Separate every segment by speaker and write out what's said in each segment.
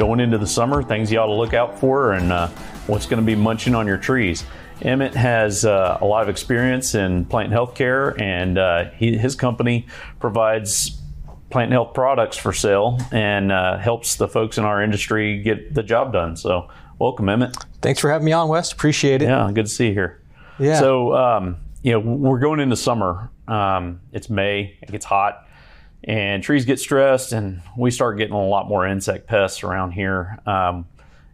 Speaker 1: going into the summer, things you ought to look out for, and uh, what's going to be munching on your trees. Emmett has uh, a lot of experience in plant health care, and uh, he, his company provides plant health products for sale and uh, helps the folks in our industry get the job done. So, welcome, Emmett.
Speaker 2: Thanks for having me on, Wes. Appreciate it.
Speaker 1: Yeah, good to see you here.
Speaker 2: Yeah.
Speaker 1: So, um, you know, we're going into summer. Um, it's May. It gets hot, and trees get stressed, and we start getting a lot more insect pests around here. Um,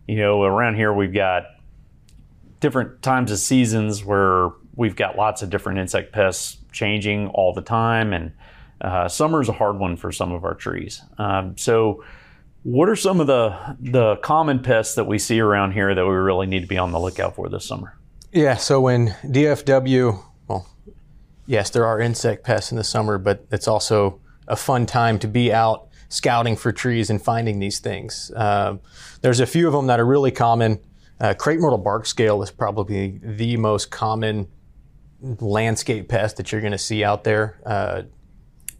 Speaker 1: you know, around here we've got different times of seasons where we've got lots of different insect pests changing all the time, and uh, summer is a hard one for some of our trees. Um, so, what are some of the the common pests that we see around here that we really need to be on the lookout for this summer?
Speaker 2: Yeah. So when DFW, well, yes, there are insect pests in the summer, but it's also a fun time to be out scouting for trees and finding these things. Um, there's a few of them that are really common. Uh, crepe myrtle bark scale is probably the most common landscape pest that you're going to see out there. Uh,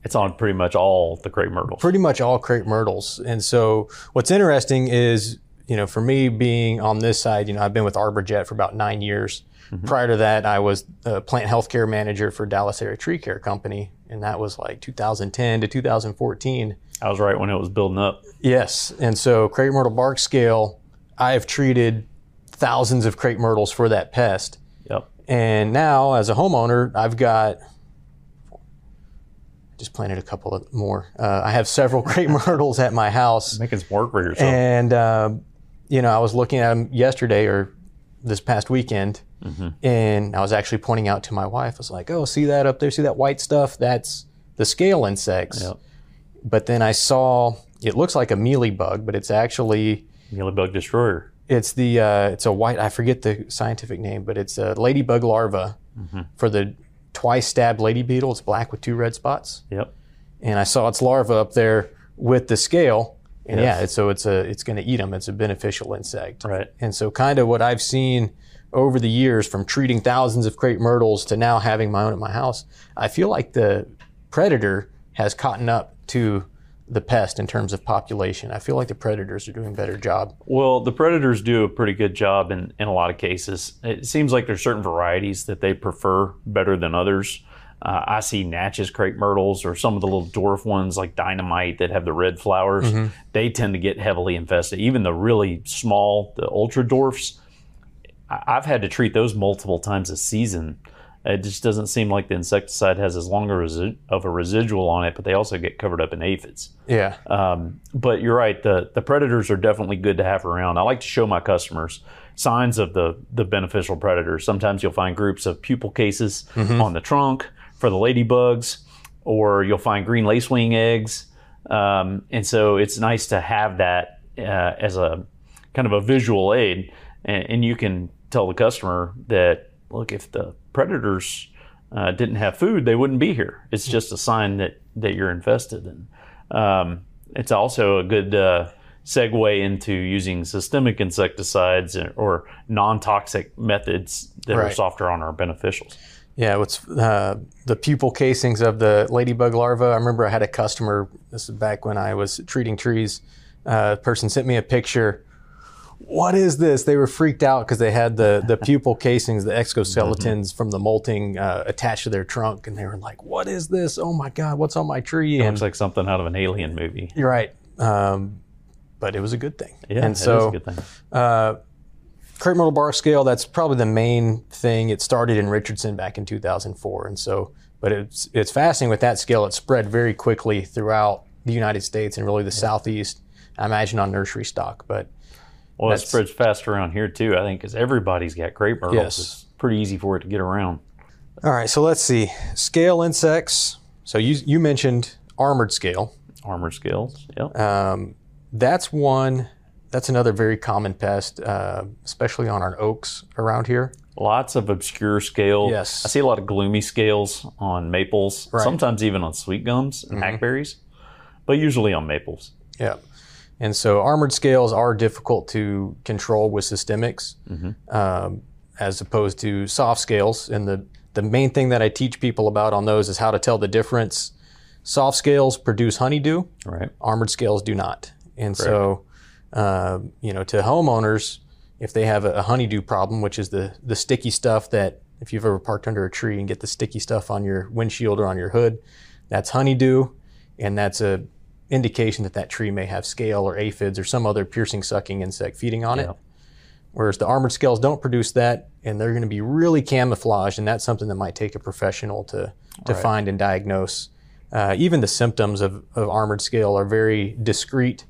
Speaker 1: It's on pretty much all the crepe myrtles.
Speaker 2: pretty much all crepe myrtles. And so what's interesting is, you know, for me being on this side, you know, I've been with ArborJet for about nine years. Prior to that, I was a plant healthcare manager for Dallas Area Tree Care Company, and that was like 2010 to 2014.
Speaker 1: I was right when it was building up.
Speaker 2: Yes, and so crepe myrtle bark scale, I have treated thousands of crepe myrtles for that pest.
Speaker 1: Yep.
Speaker 2: And now, as a homeowner, I've got just planted a couple of more. Uh, I have several crepe myrtles at my house,
Speaker 1: Making some work for yourself.
Speaker 2: and uh, you know, I was looking at them yesterday or this past weekend, and I was actually pointing out to my wife. I was like, "Oh, see that up there? See that white stuff? That's the scale insects."
Speaker 1: Yep.
Speaker 2: But then I saw it looks like a mealy bug, but it's actually
Speaker 1: Mealybug destroyer.
Speaker 2: it's the uh, it's a white I forget the scientific name, but it's a ladybug larva for the twice stabbed lady beetle. It's black with two red spots,
Speaker 1: Yep.
Speaker 2: and I saw its larva up there with the scale. And
Speaker 1: Yes.
Speaker 2: yeah, so it's a it's going to eat them. It's a beneficial insect.
Speaker 1: Right.
Speaker 2: And so kind of what I've seen over the years from treating thousands of crepe myrtles to now having my own at my house, I feel like the predator has caught up to the pest in terms of population. I feel like the predators are doing a better job.
Speaker 1: Well, the predators do a pretty good job in, in a lot of cases. It seems like there's certain varieties that they prefer better than others. Uh, I see Natchez crepe myrtles or some of the little dwarf ones like Dynamite that have the red flowers. They tend to get heavily infested. Even the really small, the ultra dwarfs, I've had to treat those multiple times a season. It just doesn't seem like the insecticide has as long a resi- of a residual on it, but they also get covered up in aphids.
Speaker 2: Yeah.
Speaker 1: Um, but you're right. The the predators are definitely good to have around. I like to show my customers signs of the the beneficial predators. Sometimes you'll find groups of pupal cases on the trunk for the ladybugs, or you'll find green lacewing eggs. Um, and so it's nice to have that uh, as a kind of a visual aid, and, and you can tell the customer that look if the predators uh, didn't have food, they wouldn't be here. It's just a sign that that you're infested. And um, it's also a good uh, segue into using systemic insecticides or non-toxic methods that are softer on our beneficials.
Speaker 2: Yeah, what's uh, the pupal casings of the ladybug larva? I remember I had a customer. This is back when I was treating trees. Uh, a person sent me a picture. What is this? They were freaked out because they had the the pupal casings, the exoskeletons from the molting uh, attached to their trunk, and they were like, "What is this? Oh my God, what's on my tree?" And
Speaker 1: Looks like something out of an alien movie.
Speaker 2: you're right, um, but it was a good thing.
Speaker 1: Yeah,
Speaker 2: and so
Speaker 1: is a good thing.
Speaker 2: uh, crepe myrtle bark scale that's probably the main thing it started in richardson back in 2004 and so but it's it's fascinating with that scale it spread very quickly throughout the united states and really the southeast i imagine on nursery stock but
Speaker 1: Well, it spreads fast around here too. I think because everybody's got crepe myrtles.
Speaker 2: Yes.
Speaker 1: It's pretty easy for it to get around.
Speaker 2: all right so let's see scale insects so you you mentioned armored scale
Speaker 1: Armored scales. Yep.
Speaker 2: um, that's one that's another very common pest uh, especially on our oaks around here
Speaker 1: Lots of obscure scale.
Speaker 2: Yes.
Speaker 1: I see a lot of gloomy scales on maples,
Speaker 2: Right.
Speaker 1: sometimes even on sweet gums and hackberries, but usually on maples.
Speaker 2: Yeah. And so armored scales are difficult to control with systemics um, as opposed to soft scales. And the, the main thing that I teach people about on those is how to tell the difference. Soft scales produce honeydew,
Speaker 1: Right.
Speaker 2: armored scales do not. And so Uh, you know, to homeowners, if they have a, a honeydew problem, which is the the sticky stuff that if you've ever parked under a tree and get the sticky stuff on your windshield or on your hood, that's honeydew, and that's a indication that that tree may have scale or aphids or some other piercing sucking insect feeding on
Speaker 1: Yeah.
Speaker 2: it. Whereas the armored scales don't produce that, and they're going to be really camouflaged, and that's something that might take a professional to to
Speaker 1: Right.
Speaker 2: find and diagnose. Uh, even the symptoms of, of armored scale are very discreet,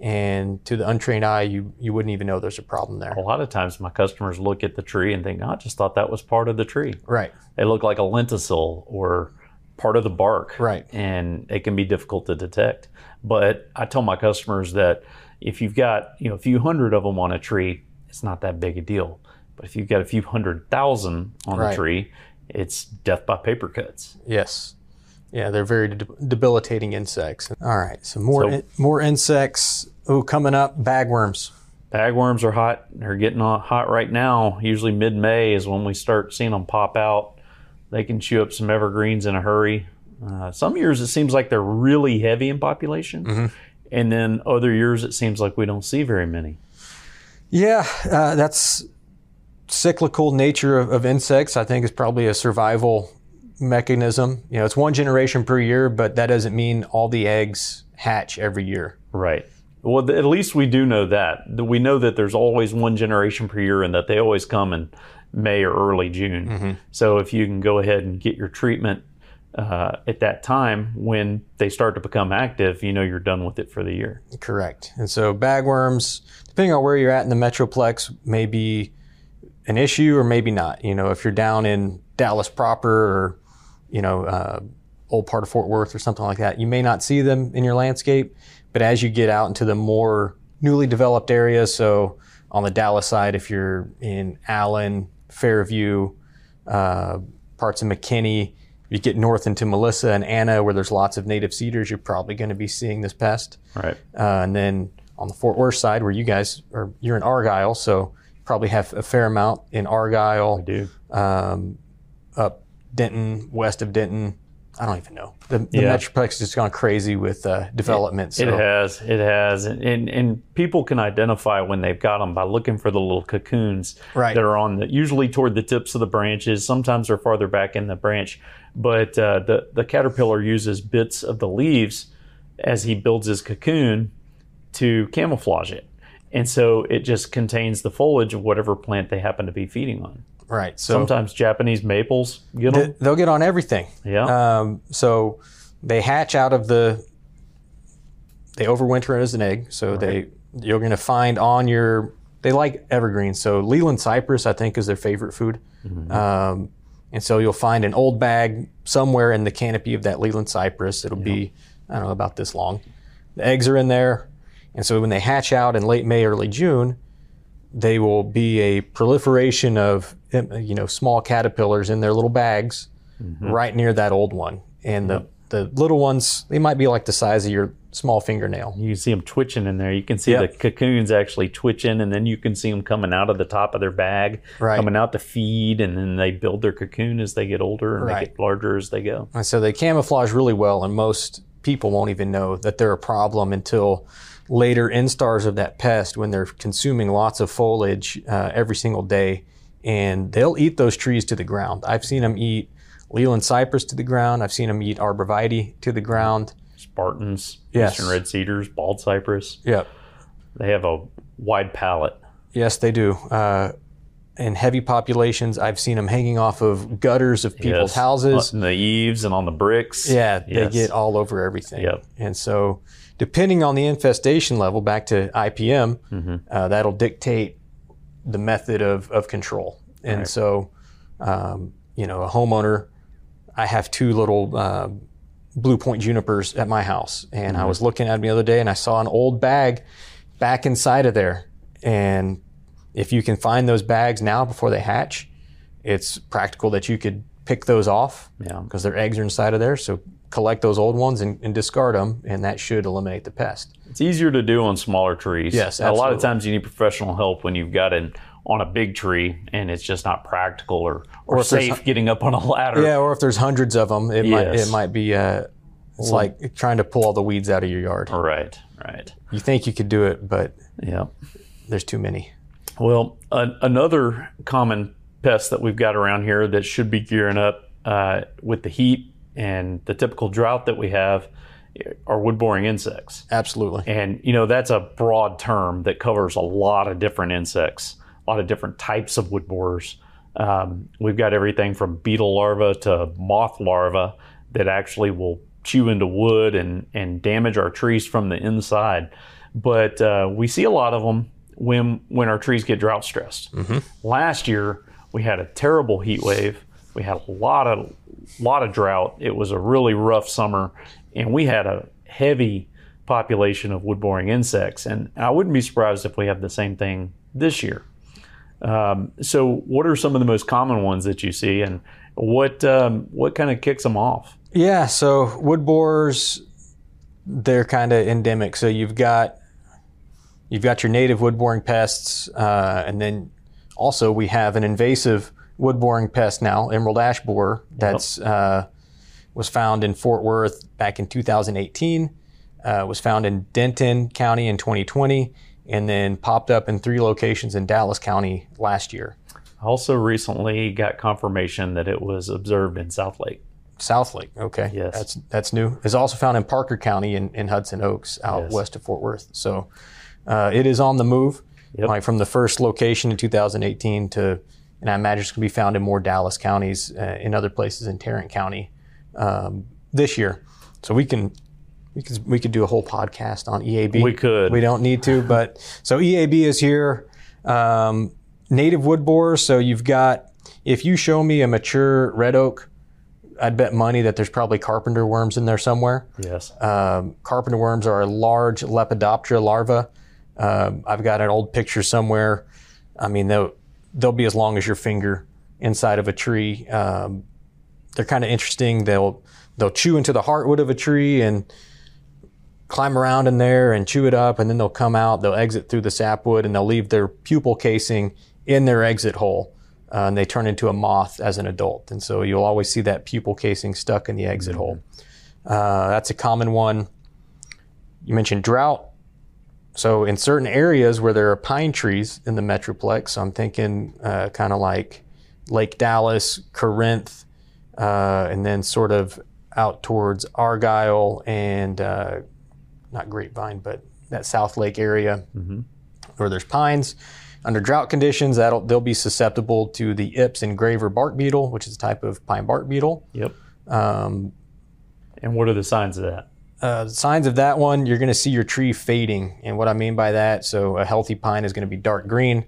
Speaker 2: and to the untrained eye, you you wouldn't even know there's a problem there.
Speaker 1: A lot of times, my customers look at the tree and think, "Oh, "I just thought that was part of the tree."
Speaker 2: Right,
Speaker 1: They look like a lenticule or part of the bark,
Speaker 2: Right.
Speaker 1: And it can be difficult to detect. But I tell my customers that if you've got you know a few hundred of them on a tree, it's not that big a deal. But if you've got a few hundred thousand on
Speaker 2: Right.
Speaker 1: a tree, it's death by paper cuts.
Speaker 2: Yes. Yeah, they're very de- debilitating insects. All right, so more
Speaker 1: So-
Speaker 2: in- more insects. Oh, coming up, bagworms.
Speaker 1: Bagworms are hot. They're getting hot right now. Usually mid May is when we start seeing them pop out. They can chew up some evergreens in a hurry. Uh, some years it seems like they're really heavy in population, and then other years it seems like we don't see very many.
Speaker 2: Yeah, uh, that's cyclical nature of, of insects. I think is probably a survival mechanism. You know, it's one generation per year, but that doesn't mean all the eggs hatch every year.
Speaker 1: Right. Well, th- at least we do know that. We know that there's always one generation per year and that they always come in May or early June. So if you can go ahead and get your treatment uh, at that time when they start to become active, you know you're done with it for the year.
Speaker 2: Correct. And so bagworms, depending on where you're at in the metroplex, may be an issue or maybe not. You know, if you're down in Dallas proper or you know uh, old part of Fort Worth or something like that, you may not see them in your landscape. But as you get out into the more newly developed areas, so on the Dallas side, if you're in Allen, Fairview, uh, parts of McKinney, you get north into Melissa and Anna, where there's lots of native cedars, you're probably going to be seeing this pest.
Speaker 1: Right.
Speaker 2: Uh, and then on the Fort Worth side, where you guys are, you're in Argyle, so probably have a fair amount in Argyle,
Speaker 1: Do.
Speaker 2: um, up Denton, west of Denton. I don't even know. The, the
Speaker 1: Yeah.
Speaker 2: Metroplex has gone crazy with uh, development. so
Speaker 1: It has. It has. And, and, and people can identify when they've got them by looking for the little cocoons
Speaker 2: Right.
Speaker 1: that are on the, usually toward the tips of the branches. Sometimes they're farther back in the branch. But uh, the, the caterpillar uses bits of the leaves as he builds his cocoon to camouflage it. And so it just contains the foliage of whatever plant they happen to be feeding on.
Speaker 2: Right. So
Speaker 1: Sometimes Japanese maples get them.
Speaker 2: they'll get on everything.
Speaker 1: yeah.
Speaker 2: Um, so they hatch out of the. They overwinter as an egg. So they you're going to find on your. They like evergreens. So Leyland cypress, I think, is their favorite food. Um, and so you'll find an old bag somewhere in the canopy of that Leyland cypress. It'll be I don't know about this long. The eggs are in there, and so when they hatch out in late May, early June, they will be a proliferation of you know small caterpillars in their little bags right near that old one. And the, the little ones, they might be like the size of your small fingernail.
Speaker 1: You can see them twitching in there. You can see
Speaker 2: Yep.
Speaker 1: the cocoons actually twitching, and then you can see them coming out of the top of their bag,
Speaker 2: Right.
Speaker 1: coming out to feed, and then they build their cocoon as they get older and they
Speaker 2: Right.
Speaker 1: get larger as they go.
Speaker 2: And so they camouflage really well, and most people won't even know that they're a problem until later instars of that pest when they're consuming lots of foliage uh, every single day. And they'll eat those trees to the ground. I've seen them eat Leyland cypress to the ground. I've seen them eat arborvitae to the ground.
Speaker 1: Spartans,
Speaker 2: Yes.
Speaker 1: eastern red cedars, bald cypress.
Speaker 2: Yep.
Speaker 1: They have a wide palette.
Speaker 2: Yes, they do. Uh, in heavy populations, I've seen them hanging off of gutters of people's
Speaker 1: Yes.
Speaker 2: houses.
Speaker 1: on the eaves and on the bricks.
Speaker 2: Yeah, they get all over everything.
Speaker 1: Yep.
Speaker 2: And so, depending on the infestation level, back to IPM,
Speaker 1: Mm-hmm.
Speaker 2: uh, that'll dictate the method of, of control. And
Speaker 1: Right.
Speaker 2: so, um, you know, a homeowner, I have two little uh, blue point junipers at my house, and
Speaker 1: Mm-hmm.
Speaker 2: I was looking at them the other day, and I saw an old bag back inside of there. And if you can find those bags now before they hatch, it's practical that you could pick those off
Speaker 1: Yeah.
Speaker 2: because their eggs are inside of there. So collect those old ones and, and discard them, and that should eliminate the pest.
Speaker 1: It's easier to do on smaller trees.
Speaker 2: Yes,
Speaker 1: A lot of times you need professional help when you've got it on a big tree and it's just not practical or, or,
Speaker 2: there's
Speaker 1: safe getting up on a ladder.
Speaker 2: Yeah, or if there's hundreds of them, it might it might be uh, It's like trying to pull all the weeds out of your yard.
Speaker 1: Right, right.
Speaker 2: You think you could do it, but
Speaker 1: Yeah.
Speaker 2: there's too many.
Speaker 1: Well, an another common pest that we've got around here that should be gearing up uh, with the heat and the typical drought that we have are wood boring insects.
Speaker 2: Absolutely.
Speaker 1: And, you know, that's a broad term that covers a lot of different insects, a lot of different types of wood borers. Um, we've got everything from beetle larvae to moth larvae that actually will chew into wood and, and damage our trees from the inside. But uh, we see a lot of them when, when our trees get drought stressed. Last year, we had a terrible heat wave. We had a lot of lot of drought. It was a really rough summer, and we had a heavy population of wood boring insects. And I wouldn't be surprised if we have the same thing this year. Um, so, what are some of the most common ones that you see, and what um, what kind of kicks them off?
Speaker 2: Yeah, so wood borers, they're kind of endemic. So you've got you've got your native wood boring pests, uh, and then also we have an invasive wood boring pest now, emerald ash borer, that's uh, was found in Fort Worth back in 2018. Uh, was found in Denton County in 2020, and then popped up in three locations in Dallas County last year.
Speaker 1: I also recently got confirmation that it was observed in Southlake.
Speaker 2: South Lake. Okay.
Speaker 1: Yes.
Speaker 2: That's that's new. It's also found in Parker County in, in Hudson Oaks, out
Speaker 1: Yes.
Speaker 2: west of Fort Worth. So uh, it is on the move.
Speaker 1: Yep.
Speaker 2: Like from the first location in 2018 to, and I imagine it's going to be found in more Dallas counties, uh, in other places in Tarrant County um, this year. So we can. We could, we could do a whole podcast on EAB.
Speaker 1: We could.
Speaker 2: We don't need to, but so EAB is here. Um, native wood borers. So you've got, if you show me a mature red oak, I'd bet money that there's probably carpenter worms in there somewhere.
Speaker 1: Yes.
Speaker 2: Um, carpenter worms are a large Lepidoptera larva. Um, I've got an old picture somewhere. I mean, they'll they'll be as long as your finger inside of a tree. Um, they're kind of interesting. They'll they'll chew into the heartwood of a tree and climb around in there and chew it up, and then they'll come out. They'll exit through the sapwood and they'll leave their pupal casing in their exit hole. Uh, and they turn into a moth as an adult, and so you'll always see that pupal casing stuck in the exit hole. Uh, that's a common one. You mentioned drought. So in certain areas where there are pine trees in the metroplex, I'm thinking uh, kind of like Lake Dallas, Corinth, uh, and then sort of out towards Argyle and uh, not Grapevine, but that Southlake area where there's pines. Under drought conditions, that'll they'll be susceptible to the Ips engraver bark beetle, which is a type of pine bark beetle.
Speaker 1: Yep.
Speaker 2: Um,
Speaker 1: And what are the signs of that?
Speaker 2: Uh, signs of that one, you're going to see your tree fading. And what I mean by that, so a healthy pine is going to be dark green.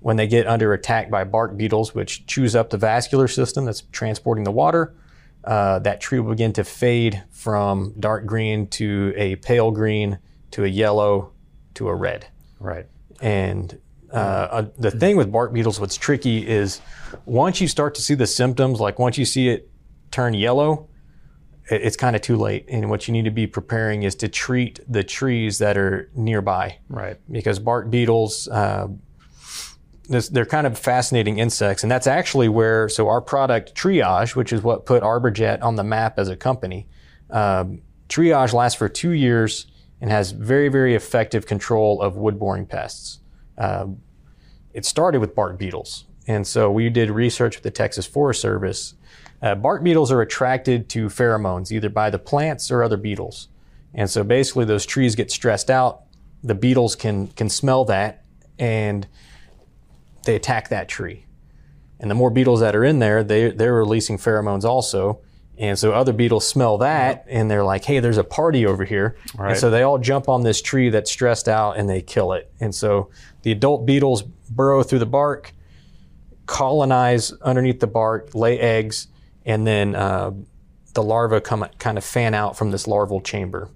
Speaker 2: When they get under attack by bark beetles, which chews up the vascular system that's transporting the water, uh, that tree will begin to fade from dark green to a pale green to a yellow to a red.
Speaker 1: Right.
Speaker 2: And uh, uh, the thing with bark beetles, what's tricky is once you start to see the symptoms, like once you see it turn yellow, it's kind of too late. And what you need to be preparing is to treat the trees that are nearby
Speaker 1: Right.
Speaker 2: because bark beetles, uh, this, they're kind of fascinating insects. And that's actually where, so our product Triage, which is what put ArborJet on the map as a company, um, Triage lasts for two years and has very, very effective control of wood boring pests. Um, it started with bark beetles. And so we did research with the Texas Forest Service. Uh, bark beetles are attracted to pheromones either by the plants or other beetles. And so basically, those trees get stressed out. The beetles can, can smell that and they attack that tree. And the more beetles that are in there, they, they're releasing pheromones also. And so other beetles smell that and they're like, hey, there's a party over here.
Speaker 1: Right.
Speaker 2: And so they all jump on this tree that's stressed out and they kill it. And so the adult beetles burrow through the bark, colonize underneath the bark, lay eggs, and then uh, the larvae come kind of fan out from this larval chamber.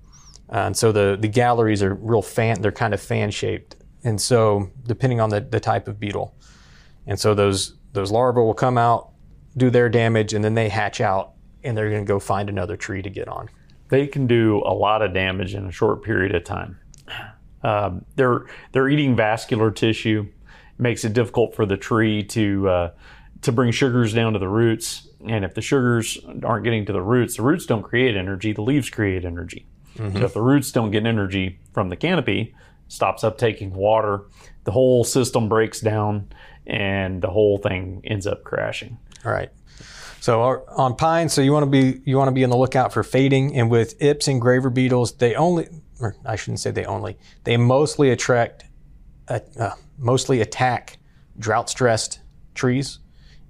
Speaker 2: Uh, and so the, the galleries are real fan, they're kind of fan shaped. And so depending on the, the type of beetle. And so those, those larvae will come out, do their damage, and then they hatch out and they're going to go find another tree to get on.
Speaker 1: They can do a lot of damage in a short period of time. Um, they're they're eating vascular tissue, makes it difficult for the tree to uh, to bring sugars down to the roots. And if the sugars aren't getting to the roots, the roots don't create energy, the leaves create energy. So if the roots don't get energy from the canopy, stops uptaking water, the whole system breaks down and the whole thing ends up crashing.
Speaker 2: All right. So our- on pine, so you want to be you want to be on the lookout for fading, and with ips engraver beetles, they only, or I shouldn't say they only, they mostly attract, uh, uh, mostly attack drought stressed trees,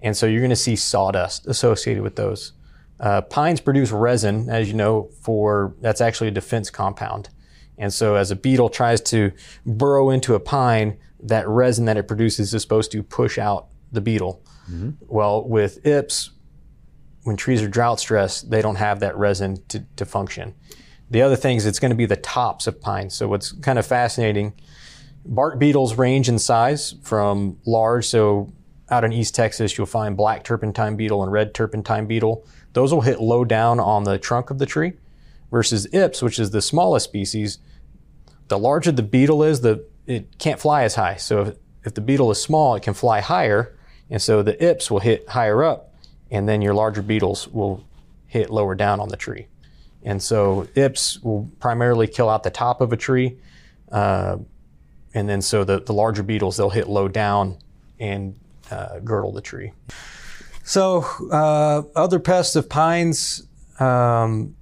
Speaker 2: and so you're going to see sawdust associated with those. Uh, pines produce resin, as you know, for that's actually a defense compound, and so as a beetle tries to burrow into a pine, that resin that it produces is supposed to push out the beetle. Well, with ips, when trees are drought stressed, they don't have that resin to, to function. The other thing is it's going to be the tops of pines. So what's kind of fascinating, bark beetles range in size from large. So out in East Texas, you'll find black turpentine beetle and red turpentine beetle. Those will hit low down on the trunk of the tree versus ips, which is the smallest species. The larger the beetle is, the it can't fly as high. So if, if the beetle is small, it can fly higher. And so the ips will hit higher up and then your larger beetles will hit lower down on the tree. And so ips will primarily kill out the top of a tree, uh, and then so the, the larger beetles they'll hit low down and uh, girdle the tree. So uh, other pests of pines, um,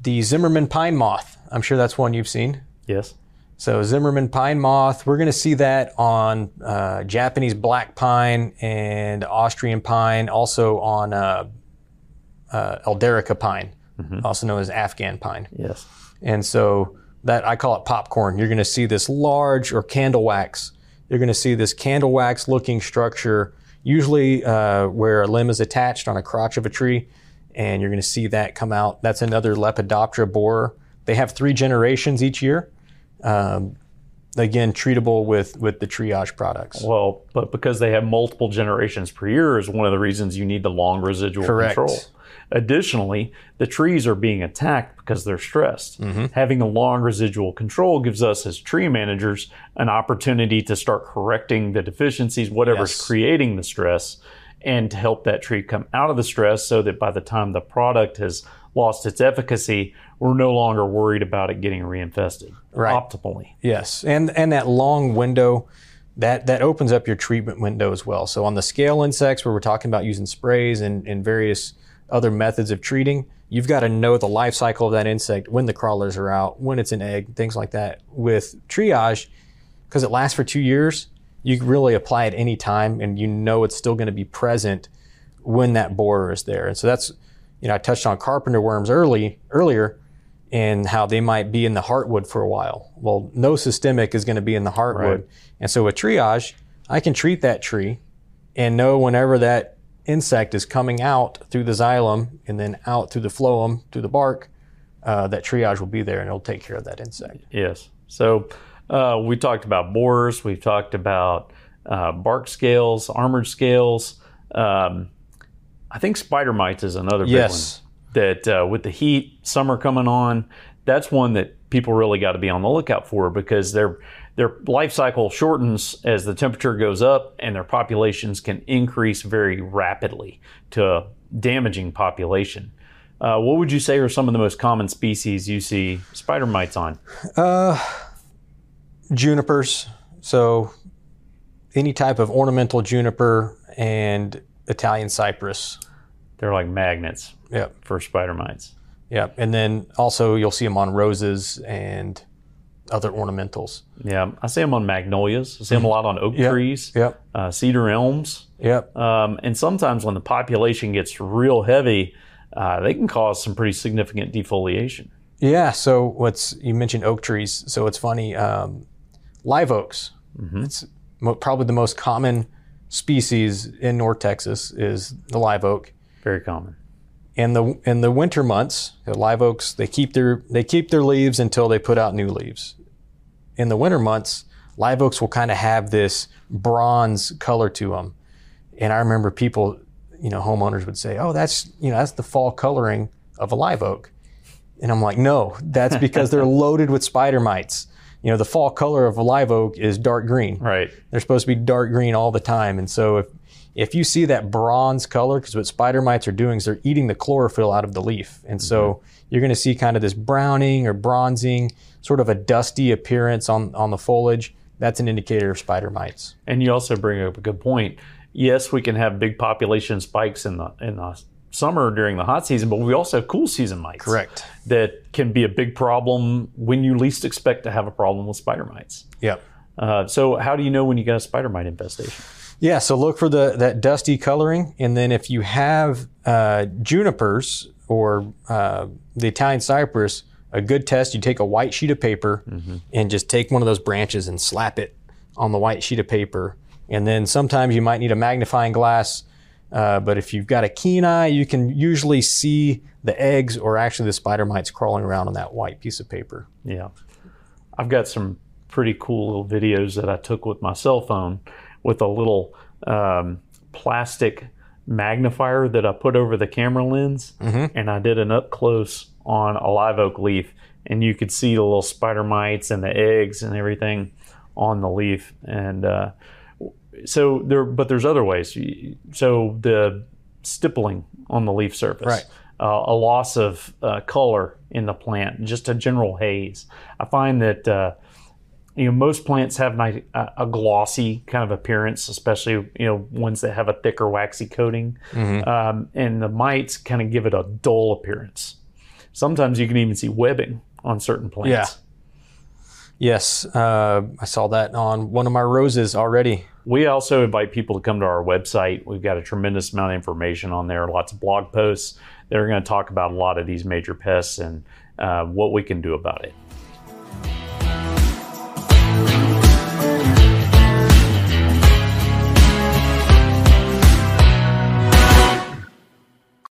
Speaker 2: the Zimmerman pine moth. I'm sure that's one you've seen.
Speaker 1: Yes.
Speaker 2: So Zimmerman pine moth, we're going to see that on uh, Japanese black pine and Austrian pine, also on uh, uh, Eldarica pine, also known as Afghan pine.
Speaker 1: Yes.
Speaker 2: And so that I call it popcorn. You're going to see this large or candle wax. You're going to see this candle wax looking structure, usually uh, where a limb is attached on a crotch of a tree, and you're going to see that come out. That's another Lepidoptera borer. They have three generations each year. Um, again, treatable with with the triage products.
Speaker 1: Well, but because they have multiple generations per year is one of the reasons you need the long residual
Speaker 2: Correct.
Speaker 1: control. Additionally, the trees are being attacked because they're stressed.
Speaker 2: Mm-hmm.
Speaker 1: Having a long residual control gives us, as tree managers, an opportunity to start correcting the deficiencies, whatever's
Speaker 2: Yes.
Speaker 1: creating the stress, and to help that tree come out of the stress so that by the time the product has lost its efficacy, we're no longer worried about it getting reinfested
Speaker 2: Right.
Speaker 1: optimally.
Speaker 2: Yes, and and that long window, that that opens up your treatment window as well. So on the scale insects, where we're talking about using sprays and, and various other methods of treating, you've got to know the life cycle of that insect, when the crawlers are out, when it's an egg, things like that. With triage, because it lasts for two years, you can really apply it any time, and you know it's still going to be present when that borer is there. And so that's, you know, I touched on carpenter worms early earlier and how they might be in the heartwood for a while. Well, no systemic is going to be in the heartwood.
Speaker 1: Right.
Speaker 2: And so with triage, I can treat that tree and know whenever that insect is coming out through the xylem and then out through the phloem, through the bark, uh, that triage will be there and it'll take care of that insect.
Speaker 1: Yes. So uh, we talked about borers. We've talked about uh, bark scales, armored scales. Um, I think spider mites is another big
Speaker 2: Yes.
Speaker 1: one. That uh, with the heat, summer coming on, that's one that people really got to be on the lookout for because their their life cycle shortens as the temperature goes up, and their populations can increase very rapidly to a damaging population. Uh, what would you say are some of the most common species you see spider mites on?
Speaker 2: Junipers, so any type of ornamental juniper and Italian cypress.
Speaker 1: They're like magnets
Speaker 2: Yep.
Speaker 1: for spider mites.
Speaker 2: Yeah, And then also you'll see them on roses and other ornamentals.
Speaker 1: Yeah, I see them on magnolias. I see them a lot on oak
Speaker 2: Yep.
Speaker 1: trees,
Speaker 2: Yep.
Speaker 1: uh, cedar elms,
Speaker 2: Yep.
Speaker 1: um, and sometimes when the population gets real heavy, uh, they can cause some pretty significant defoliation.
Speaker 2: Yeah. So what's you mentioned oak trees. So it's funny. Um, live oaks. It's mo- probably the most common species in North Texas is the live oak.
Speaker 1: Very common.
Speaker 2: In the in the winter months, the live oaks they keep their they keep their leaves until they put out new leaves. In the winter months, live oaks will kind of have this bronze color to them. And I remember people, you know, homeowners would say, "Oh, that's you know that's the fall coloring of a live oak," and I'm like, "No, that's because they're loaded with spider mites." You know, the fall color of a live oak is dark green.
Speaker 1: Right.
Speaker 2: They're supposed to be dark green all the time, and so if if you see that bronze color, because what spider mites are doing is they're eating the chlorophyll out of the leaf. And so mm-hmm. you're going to see kind of this browning or bronzing, sort of a dusty appearance on, on the foliage. That's an indicator of spider mites.
Speaker 1: And you also bring up a good point. Yes, we can have big population spikes in the in the summer during the hot season, but we also have cool season mites.
Speaker 2: Correct.
Speaker 1: That can be a big problem when you least expect to have a problem with spider mites.
Speaker 2: Yep.
Speaker 1: Uh, so, how do you know when you got a spider mite infestation?
Speaker 2: Yeah, so look for the that dusty coloring, and then if you have uh, junipers or uh, the Italian cypress, a good test. You take a white sheet of paper and just take one of those branches and slap it on the white sheet of paper, and then sometimes you might need a magnifying glass. Uh, but if you've got a keen eye, you can usually see the eggs or actually the spider mites crawling around on that white piece of paper.
Speaker 1: Yeah. I've got some pretty cool little videos that I took with my cell phone with a little um, plastic magnifier that I put over the camera lens. And I did an up close on a live oak leaf. And you could see the little spider mites and the eggs and everything on the leaf. And uh, so there, but there's other ways. So the stippling on the leaf surface
Speaker 2: Right.
Speaker 1: uh, a loss of uh, color in the plant, just a general haze. I find that uh, you know most plants have ni- a, a glossy kind of appearance, especially you know ones that have a thicker waxy coating, um, and the mites kind of give it a dull appearance. Sometimes you can even see webbing on certain plants.
Speaker 2: Yeah. Yes, uh, I saw that on one of my roses already.
Speaker 1: We also invite people to come to our website. We've got a tremendous amount of information on there, lots of blog posts that are going to talk about a lot of these major pests and uh, what we can do about it.